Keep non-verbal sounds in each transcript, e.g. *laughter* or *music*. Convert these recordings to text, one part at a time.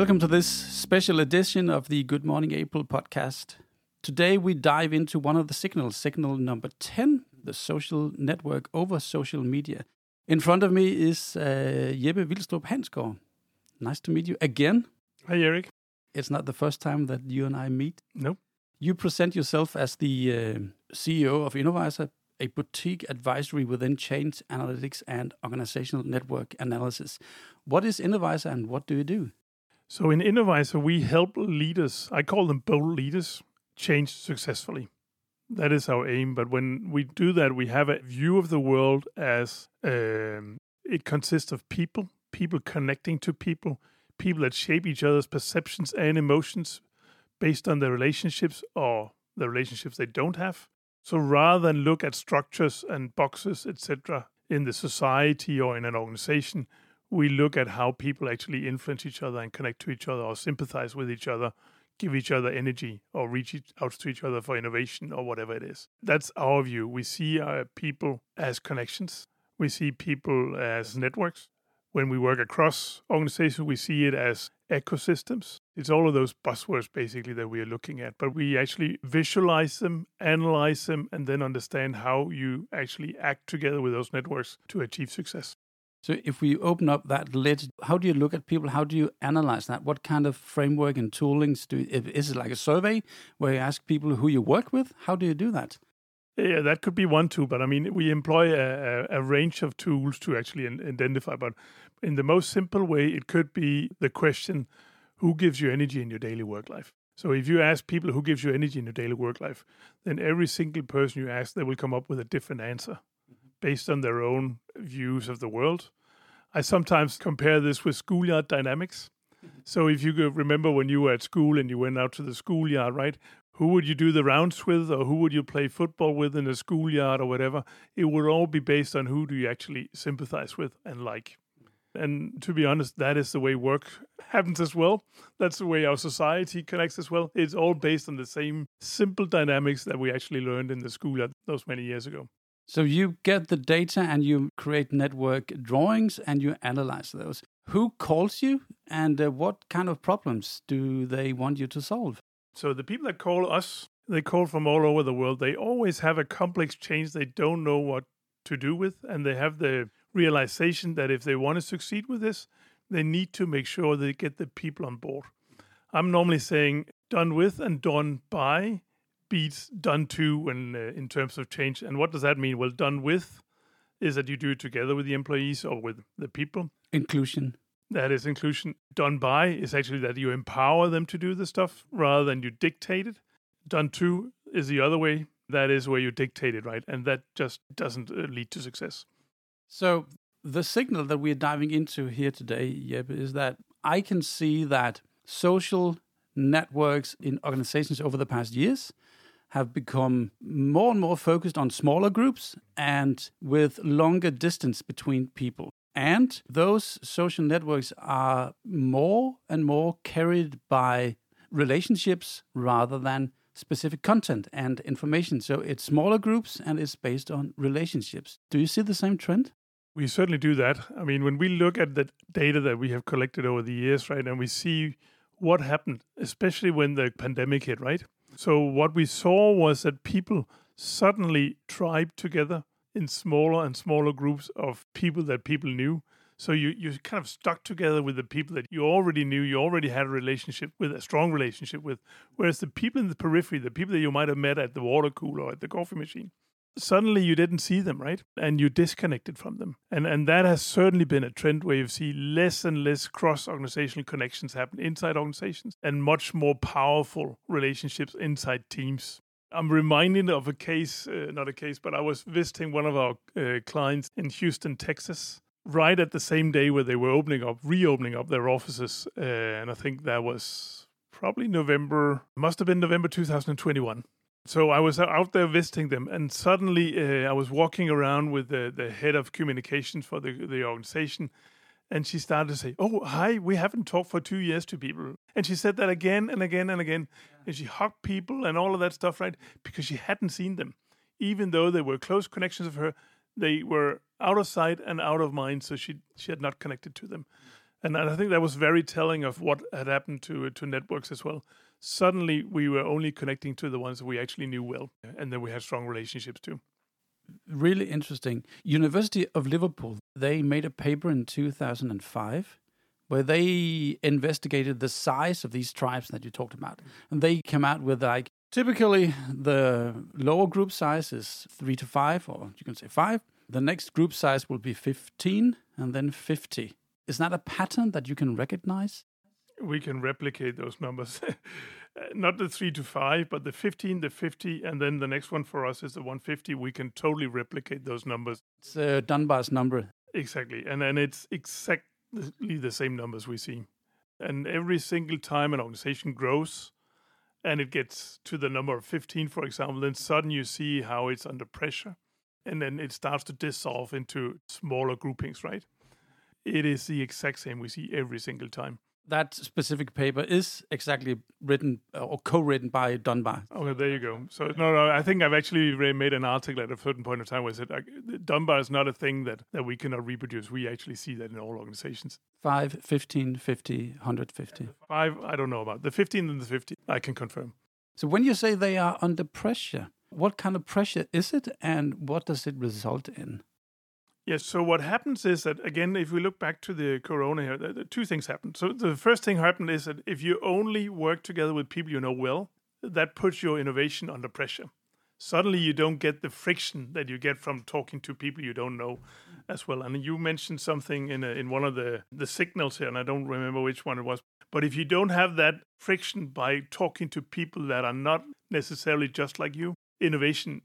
Welcome to this special edition of the Good Morning April podcast. Today we dive into one of the signals, signal number 10, the social network over social media. In front of me is uh, Jeppe Vilstrup Hansgaard. Nice to meet you again. Hi, Erik. It's not the first time that you and I meet. No. You present yourself as the uh, CEO of Innovisor, a boutique advisory within change analytics and organizational network analysis. What is Innovisor and what do you do? So in Innovisor, we help leaders, I call them bold leaders, change successfully. That is our aim. But when we do that, we have a view of the world as um, it consists of people, people connecting to people, people that shape each other's perceptions and emotions based on their relationships or the relationships they don't have. So rather than look at structures and boxes, etc., in the society or in an organization, we look at how people actually influence each other and connect to each other or sympathize with each other, give each other energy or reach out to each other for innovation or whatever it is. That's our view. We see uh, people as connections, we see people as networks. When we work across organizations, we see it as ecosystems. It's all of those buzzwords basically that we are looking at, but we actually visualize them, analyze them, and then understand how you actually act together with those networks to achieve success. So, if we open up that lid, how do you look at people? How do you analyze that? What kind of framework and toolings do? Is it like a survey where you ask people who you work with? How do you do that? Yeah, that could be one tool, but I mean, we employ a, a, range of tools to actually identify. But in the most simple way, it could be the question who gives you energy in your daily work life? So if you ask people who gives you energy in your daily work life, then every single person you ask, they will come up with a different answer mm-hmm. based on their own views of the world. I sometimes compare this with schoolyard dynamics. So if you remember when you were at school and you went out to the schoolyard, right? who would you do the rounds with or who would you play football with in a schoolyard or whatever it would all be based on who do you actually sympathize with and like and to be honest that is the way work *laughs* happens as well that's the way our society connects as well it's all based on the same simple dynamics that we actually learned in the school those many years ago so you get the data and you create network drawings and you analyze those who calls you and uh, what kind of problems do they want you to solve so the people that call us, they call from all over the world. They always have a complex change they don't know what to do with, and they have the realization that if they want to succeed with this, they need to make sure they get the people on board. I'm normally saying done with and done by beats done to when uh, in terms of change. And what does that mean? Well, done with is that you do it together with the employees or with the people. Inclusion that is inclusion done by is actually that you empower them to do the stuff rather than you dictate it. Done to is the other way. That is where you dictate it, right? And that just doesn't uh, lead to success. So the signal that we're diving into here today, Jeppe, is that I can see that social networks in organizations over the past years have become more and more focused on smaller groups and with longer distance between people. And those social networks are more and more carried by relationships rather than specific content and information. So it's smaller groups and it's based on relationships. Do you see the same trend? We certainly do that. I mean, when we look at the data that we have collected over the years, right, and we see what happened, especially when the pandemic hit, right? So, what we saw was that people suddenly tribed together in smaller and smaller groups of people that people knew. So you you kind of stuck together with the people that you already knew, you already had a relationship with, a strong relationship with. Whereas the people in the periphery, the people that you might have met at the water cooler or at the coffee machine, suddenly you didn't see them, right? And you disconnected from them. And and that has certainly been a trend where you see less and less cross organizational connections happen inside organizations and much more powerful relationships inside teams. I'm reminded of a case, uh, not a case, but I was visiting one of our uh, clients in Houston, Texas, right at the same day where they were opening up, reopening up their offices. Uh, and I think that was probably November, must have been November 2021. So I was out there visiting them, and suddenly uh, I was walking around with the, the head of communications for the, the organization, and she started to say, Oh, hi, we haven't talked for two years to people. And she said that again and again and again. Yeah. And she hugged people and all of that stuff, right? Because she hadn't seen them. Even though they were close connections of her, they were out of sight and out of mind. So she, she had not connected to them. And, and I think that was very telling of what had happened to to networks as well. Suddenly, we were only connecting to the ones that we actually knew well, and then we had strong relationships too. Really interesting. University of Liverpool, they made a paper in 2005 where they investigated the size of these tribes that you talked about. And they came out with like typically the lower group size is three to five, or you can say five. The next group size will be 15 and then 50. Is that a pattern that you can recognize? We can replicate those numbers. *laughs* Not the three to five, but the 15, the 50, and then the next one for us is the 150. We can totally replicate those numbers. It's uh, Dunbar's number. Exactly. And then it's exactly the same numbers we see. And every single time an organization grows and it gets to the number of 15, for example, then suddenly you see how it's under pressure. And then it starts to dissolve into smaller groupings, right? It is the exact same we see every single time that specific paper is exactly written uh, or co-written by Dunbar. Okay, there you go. So no, no, I think I've actually made an article at a certain point of time where I said Dunbar is not a thing that, that we cannot reproduce. We actually see that in all organizations. 5, 15, 50, 150. 5, I don't know about. The 15 and the 50, I can confirm. So when you say they are under pressure, what kind of pressure is it and what does it result in? Yes. So what happens is that again, if we look back to the corona here, the, the two things happen. So the first thing happened is that if you only work together with people you know well, that puts your innovation under pressure. Suddenly, you don't get the friction that you get from talking to people you don't know as well. And you mentioned something in a, in one of the the signals here, and I don't remember which one it was. But if you don't have that friction by talking to people that are not necessarily just like you, innovation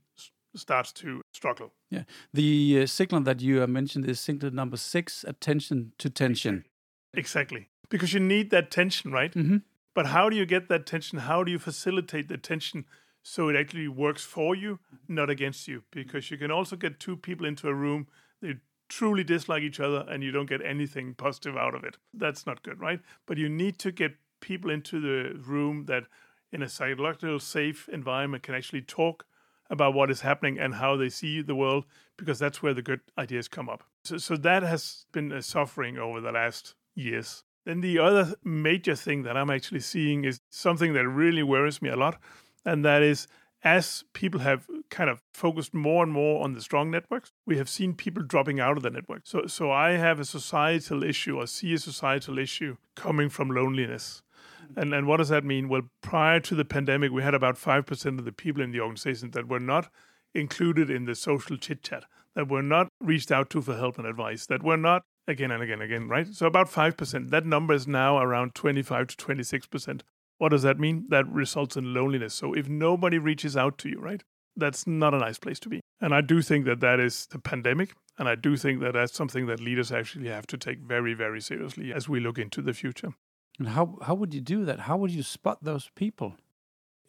starts to struggle. Yeah, the uh, signal that you uh, mentioned is signal number six: attention to tension. Exactly, because you need that tension, right? Mm-hmm. But how do you get that tension? How do you facilitate the tension so it actually works for you, not against you? Because you can also get two people into a room they truly dislike each other and you don't get anything positive out of it. That's not good, right? But you need to get people into the room that in a psychological safe environment can actually talk about what is happening and how they see the world, because that's where the good ideas come up. So, so that has been a suffering over the last years. Then the other major thing that I'm actually seeing is something that really worries me a lot, and that is as people have kind of focused more and more on the strong networks, we have seen people dropping out of the network. So, so I have a societal issue or see a societal issue coming from loneliness. Mm. And and what does that mean? Well, prior to the pandemic, we had about five percent of the people in the organization that were not included in the social chit chat, that were not reached out to for help and advice, that were not again and again and again, right? So about five percent. That number is now around twenty-five to twenty-six percent. What does that mean? That results in loneliness. So if nobody reaches out to you, right, that's not a nice place to be. And I do think that that is the pandemic. And I do think that that's something that leaders actually have to take very, very seriously as we look into the future. And how how would you do that? How would you spot those people?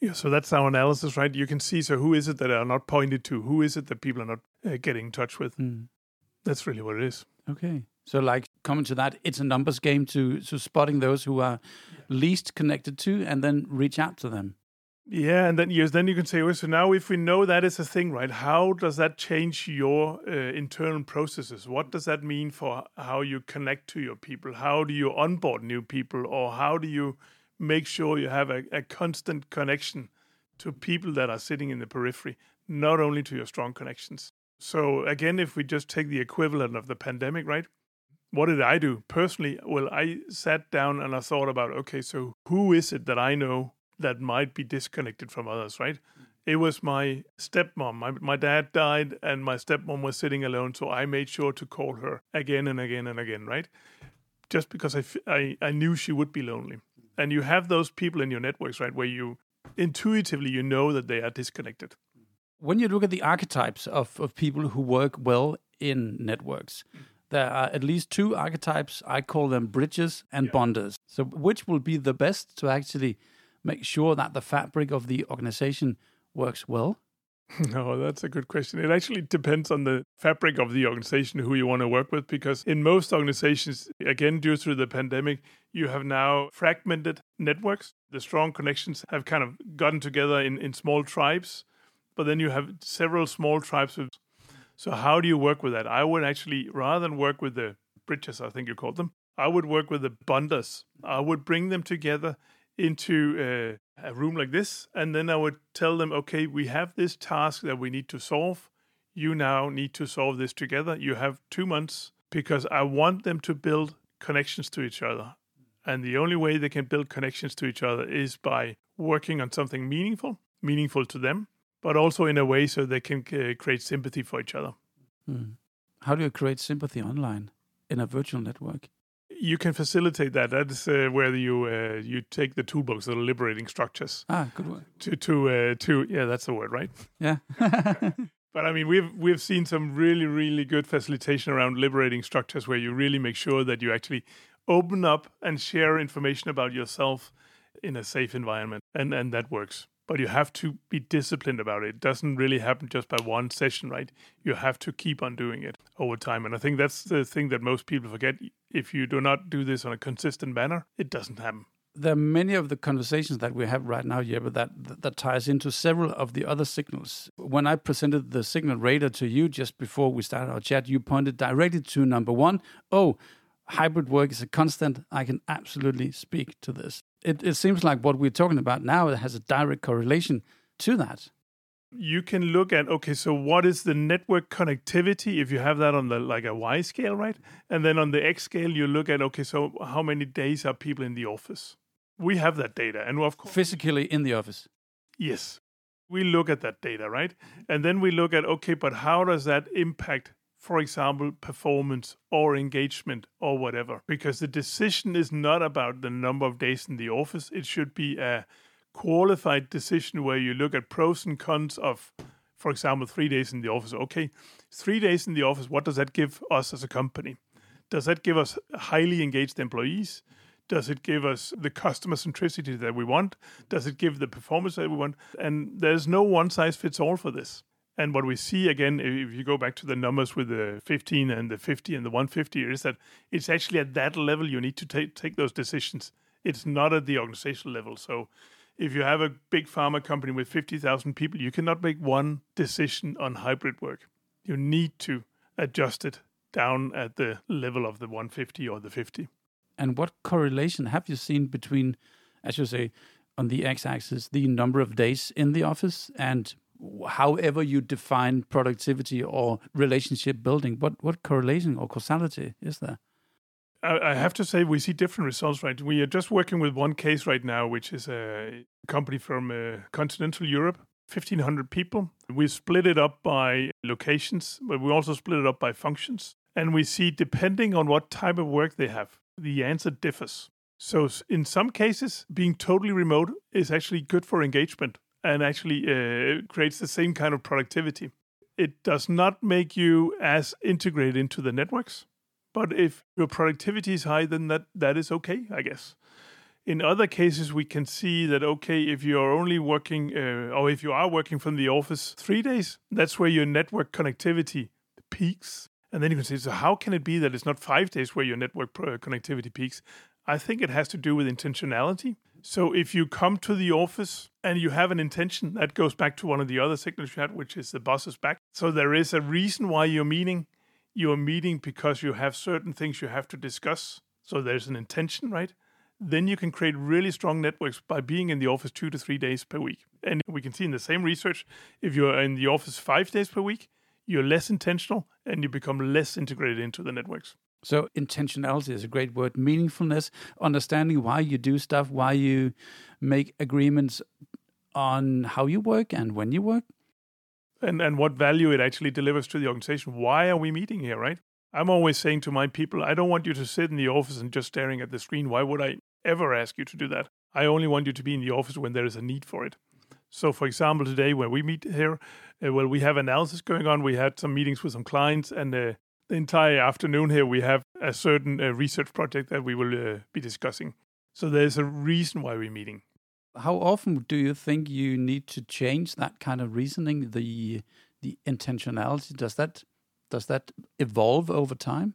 Yeah, so that's our analysis, right? You can see so who is it that are not pointed to? Who is it that people are not uh, getting in touch with? Mm. That's really what it is. Okay. So, like coming to that, it's a numbers game to to spotting those who are least connected to, and then reach out to them. Yeah, and then yes, then you can say, well, so now if we know that is a thing, right? How does that change your uh, internal processes? What does that mean for how you connect to your people? How do you onboard new people, or how do you make sure you have a, a constant connection to people that are sitting in the periphery, not only to your strong connections? So again, if we just take the equivalent of the pandemic, right? What did I do personally? Well, I sat down and I thought about, okay, so who is it that I know that might be disconnected from others, right? Mm. It was my stepmom. My, my dad died, and my stepmom was sitting alone, so I made sure to call her again and again and again, right? Just because I, I, I knew she would be lonely. Mm. And you have those people in your networks, right, where you intuitively you know that they are disconnected. Mm. When you look at the archetypes of, of people who work well in networks, there are at least two archetypes. I call them bridges and yeah. bonders. So, which will be the best to actually make sure that the fabric of the organization works well? *laughs* No, that's a good question. It actually depends on the fabric of the organization who you want to work with because in most organizations, again, due to the pandemic, you have now fragmented networks. The strong connections have kind of gotten together in, in small tribes, but then you have several small tribes. So, how do you work with that? I would actually, rather than work with the bridges, I think you called them, I would work with the bonders. I would bring them together into uh, a room like this, and then I would tell them, okay, we have this task that we need to solve. You now need to solve this together. You have two months because I want them to build connections to each other. And the only way they can build connections to each other is by working on something meaningful, meaningful to them, but also in a way so they can uh, create sympathy for each other. Hmm. How do you create sympathy online in a virtual network? You can facilitate that. That's uh, where you uh, you take the toolbox, the liberating structures. Ah, good word. To to uh, to yeah, that's the word, right? Yeah. *laughs* but I mean, we've we've seen some really really good facilitation around liberating structures where you really make sure that you actually open up and share information about yourself in a safe environment, and and that works but you have to be disciplined about it. It doesn't really happen just by one session, right? You have to keep on doing it over time. And I think that's the thing that most people forget. If you do not do this on a consistent manner, it doesn't happen. There are many of the conversations that we have right now, that, that, that ties into several of the other signals. When I presented the signal radar to you just before we started our chat, you pointed directly to number one. Oh, hybrid work is a constant. I can absolutely speak to this. It, it seems like what we're talking about now has a direct correlation to that. You can look at okay, so what is the network connectivity if you have that on the like a Y scale, right? And then on the X scale, you look at okay, so how many days are people in the office? We have that data, and of course, physically in the office. Yes, we look at that data, right? And then we look at okay, but how does that impact for example, performance or engagement or whatever. Because the decision is not about the number of days in the office. It should be a qualified decision where you look at pros and cons of, for example, three days in the office. Okay, three days in the office, what does that give us as a company? Does that give us highly engaged employees? Does it give us the customer centricity that we want? Does it give the performance that we want? And there's no one size fits all for this. And what we see again, if you go back to the numbers with the 15 and the 50 and the 150, is that it's actually at that level you need to take take those decisions. It's not at the organizational level. So if you have a big pharma company with 50,000 people, you cannot make one decision on hybrid work. You need to adjust it down at the level of the 150 or the 50. And what correlation have you seen between, as you say, on the x axis, the number of days in the office and however you define productivity or relationship building, what, what correlation or causality is there? I have to say we see different results, right? We are just working with one case right now, which is a company from uh, continental Europe, 1,500 people. We split it up by locations, but we also split it up by functions. And we see, depending on what type of work they have, the answer differs. So, in some cases, being totally remote is actually good for engagement and actually uh, creates the same kind of productivity. It does not make you as integrated into the networks, but if your productivity is high, then that, that is okay, I guess. In other cases, we can see that okay, if you are only working, uh, or if you are working from the office three days, that's where your network connectivity peaks. And then you can say, so how can it be that it's not five days where your network connectivity peaks? I think it has to do with intentionality. So if you come to the office and you have an intention, that goes back to one of the other signals you had, which is the boss is back. So there is a reason why you're meeting. You're meeting because you have certain things you have to discuss. So there's an intention, right? Then you can create really strong networks by being in the office two to three days per week. And we can see in the same research, if you're in the office five days per week, you're less intentional and you become less integrated into the networks. So intentionality is a great word. Meaningfulness, understanding why you do stuff, why you make agreements on how you work and when you work. And and what value it actually delivers to the organization. Why are we meeting here, right? I'm always saying to my people, I don't want you to sit in the office and just staring at the screen. Why would I ever ask you to do that? I only want you to be in the office when there is a need for it. So, for example, today when we meet here, uh, well, we have analysis going on. We had some meetings with some clients, and uh, the entire afternoon here, we have a certain uh, research project that we will uh, be discussing. So there's a reason why we're meeting. How often do you think you need to change that kind of reasoning, the the intentionality? Does that does that evolve over time?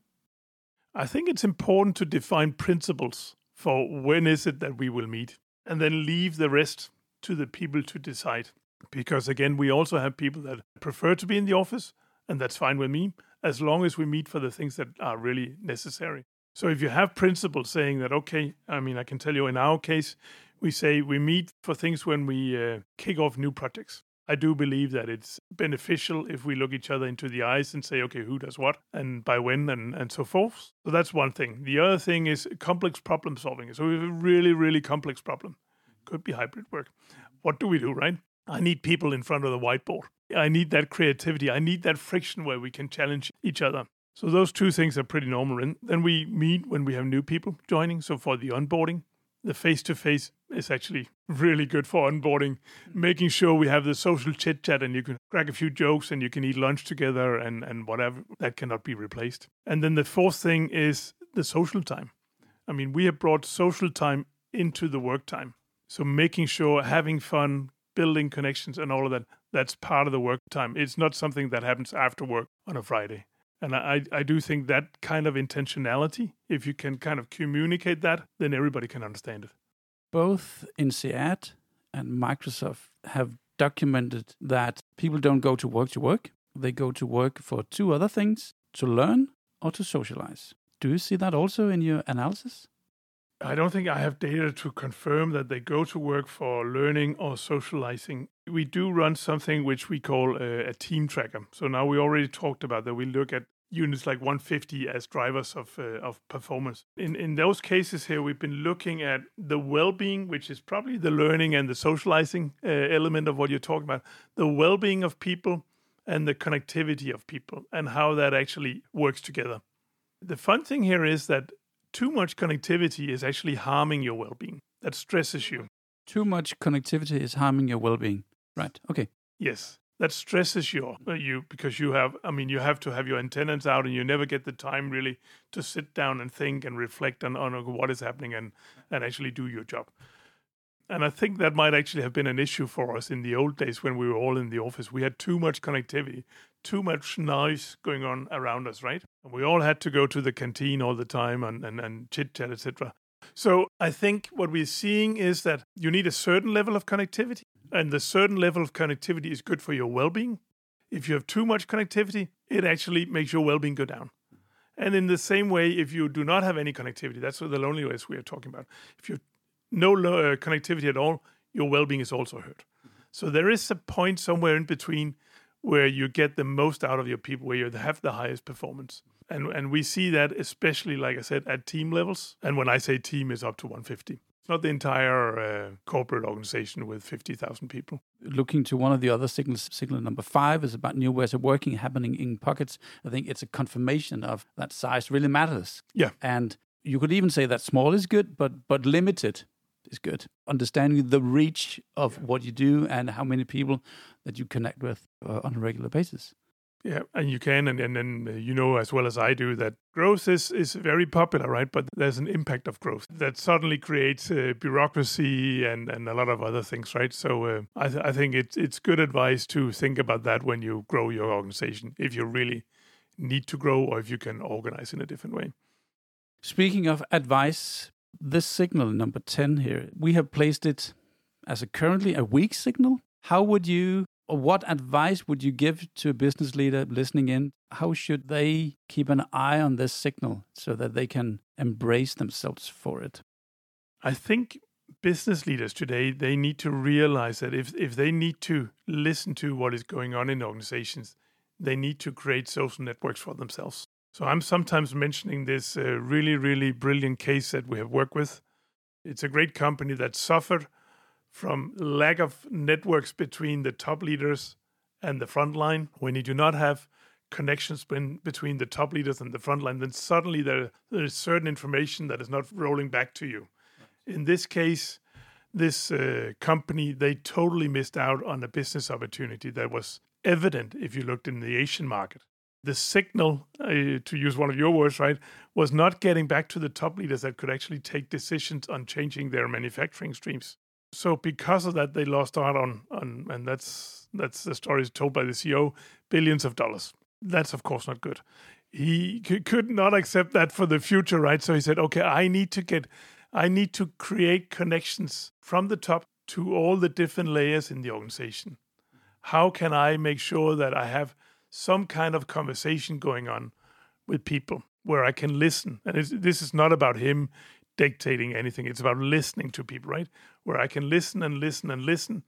I think it's important to define principles for when is it that we will meet, and then leave the rest to the people to decide. Because again, we also have people that prefer to be in the office, and that's fine with me as long as we meet for the things that are really necessary. So if you have principles saying that, okay, I mean, I can tell you in our case, we say we meet for things when we uh, kick off new projects. I do believe that it's beneficial if we look each other into the eyes and say, okay, who does what and by when and, and so forth. So that's one thing. The other thing is complex problem solving. So we have a really, really complex problem. Could be hybrid work. What do we do, right? I need people in front of the whiteboard. I need that creativity. I need that friction where we can challenge each other. So those two things are pretty normal. And then we meet when we have new people joining. So for the onboarding, the face to face is actually really good for onboarding, making sure we have the social chit chat and you can crack a few jokes and you can eat lunch together and, and whatever. That cannot be replaced. And then the fourth thing is the social time. I mean, we have brought social time into the work time. So making sure having fun, building connections and all of that, that's part of the work time. It's not something that happens after work on a Friday. And I, I do think that kind of intentionality, if you can kind of communicate that, then everybody can understand it. Both in INSEAD and Microsoft have documented that people don't go to work to work. They go to work for two other things to learn or to socialize. Do you see that also in your analysis? I don't think I have data to confirm that they go to work for learning or socializing. We do run something which we call a, a team tracker. So now we already talked about that. We look at units like 150 as drivers of uh, of performance. In in those cases here, we've been looking at the well-being, which is probably the learning and the socializing uh, element of what you're talking about, the well-being of people and the connectivity of people, and how that actually works together. The fun thing here is that too much connectivity is actually harming your well-being. That stresses you. Too much connectivity is harming your well-being. Right. Okay. Yes that stresses you uh, you because you have i mean you have to have your antennas out and you never get the time really to sit down and think and reflect on, on what is happening and and actually do your job and i think that might actually have been an issue for us in the old days when we were all in the office we had too much connectivity too much noise going on around us right and we all had to go to the canteen all the time and and, and chit chat etc so I think what we're seeing is that you need a certain level of connectivity and the certain level of connectivity is good for your well-being. If you have too much connectivity, it actually makes your well-being go down. And in the same way, if you do not have any connectivity, that's what the loneliness we are talking about. If you no uh, connectivity at all, your well-being is also hurt. So there is a point somewhere in between where you get the most out of your people, where you have the highest performance. And and we see that especially, like I said, at team levels. And when I say team, is up to 150. It's not the entire uh, corporate organization with 50,000 people. Looking to one of the other signals, signal number five is about new ways of working happening in pockets. I think it's a confirmation of that size really matters. Yeah. And you could even say that small is good, but but limited is good. Understanding the reach of yeah. what you do and how many people that you connect with uh, on a regular basis. Yeah, and you can, and and then uh, you know as well as I do that growth is is very popular, right? But there's an impact of growth that suddenly creates uh, bureaucracy and and a lot of other things, right? So uh, I th- I think it's it's good advice to think about that when you grow your organization, if you really need to grow or if you can organize in a different way. Speaking of advice, this signal number ten here, we have placed it as a currently a weak signal. How would you or what advice would you give to a business leader listening in? How should they keep an eye on this signal so that they can embrace themselves for it? I think business leaders today they need to realize that if if they need to listen to what is going on in organizations, they need to create social networks for themselves. So I'm sometimes mentioning this uh, really really brilliant case that we have worked with. It's a great company that suffered from lack of networks between the top leaders and the front line. When you do not have connections ben, between the top leaders and the front line, then suddenly there, there is certain information that is not rolling back to you. In this case, this uh, company, they totally missed out on a business opportunity that was evident if you looked in the Asian market. The signal, uh, to use one of your words, right, was not getting back to the top leaders that could actually take decisions on changing their manufacturing streams. So because of that, they lost out on, on and that's that's the story told by the CEO, billions of dollars. That's of course not good. He c- could not accept that for the future, right? So he said, okay, I need to get, I need to create connections from the top to all the different layers in the organization. How can I make sure that I have some kind of conversation going on with people? where I can listen. And this is not about him dictating anything. It's about listening to people, right? Where I can listen and listen and listen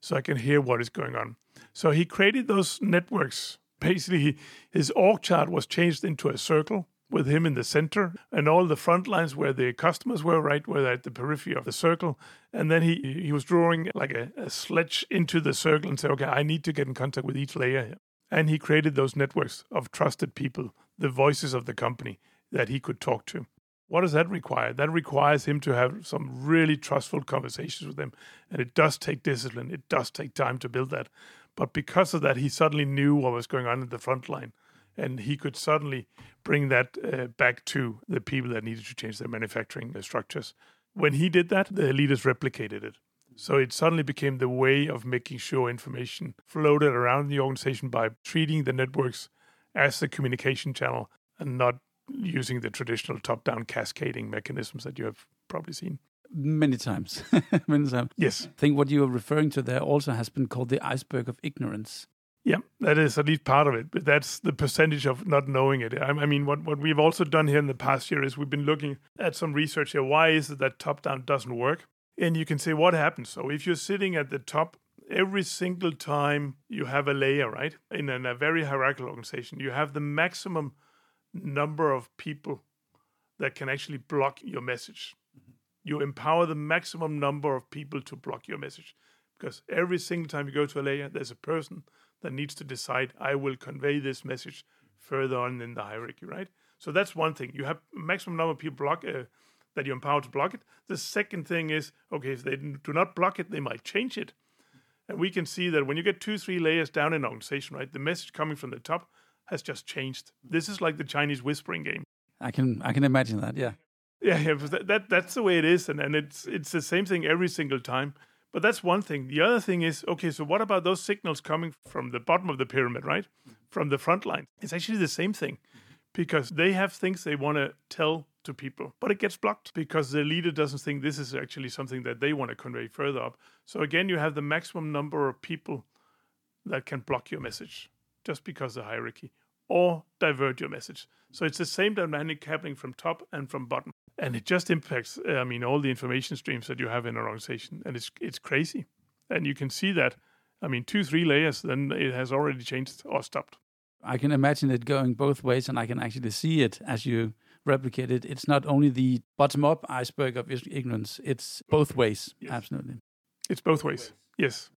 so I can hear what is going on. So he created those networks. *laughs* Basically, his org chart was changed into a circle with him in the center and all the front lines where the customers were right were at the periphery of the circle and then he he was drawing like a, a sledge into the circle and say okay i need to get in contact with each layer and he created those networks of trusted people the voices of the company that he could talk to what does that require? That requires him to have some really trustful conversations with them. And it does take discipline. It does take time to build that. But because of that, he suddenly knew what was going on in the front line. And he could suddenly bring that uh, back to the people that needed to change their manufacturing structures. When he did that, the leaders replicated it. So it suddenly became the way of making sure information floated around the organization by treating the networks as the communication channel and not using the traditional top down cascading mechanisms that you have probably seen. Many times. *laughs* Many times. Yes. I think what you are referring to there also has been called the iceberg of ignorance. Yeah, that is at least part of it, but that's the percentage of not knowing it. I, I mean, what, what we've also done here in the past year is we've been looking at some research here. Why is it that top down doesn't work? And you can say what happens. So if you're sitting at the top, every single time you have a layer, right, in a very hierarchical organization, you have the maximum number of people that can actually block your message. Mm-hmm. You empower the maximum number of people to block your message. Because every single time you go to a layer, there's a person that needs to decide, I will convey this message further on in the hierarchy, right? So that's one thing. You have maximum number of people block uh, that you empower to block it. The second thing is, okay, if they do not block it, they might change it. And we can see that when you get two, three layers down in an organization, right, the message coming from the top has just changed. This is like the Chinese whispering game. I can I can imagine that. Yeah. Yeah, yeah. That, that that's the way it is, and and it's it's the same thing every single time. But that's one thing. The other thing is okay. So what about those signals coming from the bottom of the pyramid, right? From the front line? It's actually the same thing, because they have things they want to tell to people, but it gets blocked because the leader doesn't think this is actually something that they want to convey further up. So again, you have the maximum number of people that can block your message just because of hierarchy or divert your message. So it's the same dynamic happening from top and from bottom. And it just impacts, I mean, all the information streams that you have in an organization. And it's, it's crazy. And you can see that, I mean, two, three layers, then it has already changed or stopped. I can imagine it going both ways, and I can actually see it as you replicate it. It's not only the bottom up iceberg of ignorance, it's both ways. Yes. Absolutely. It's both ways. Yes.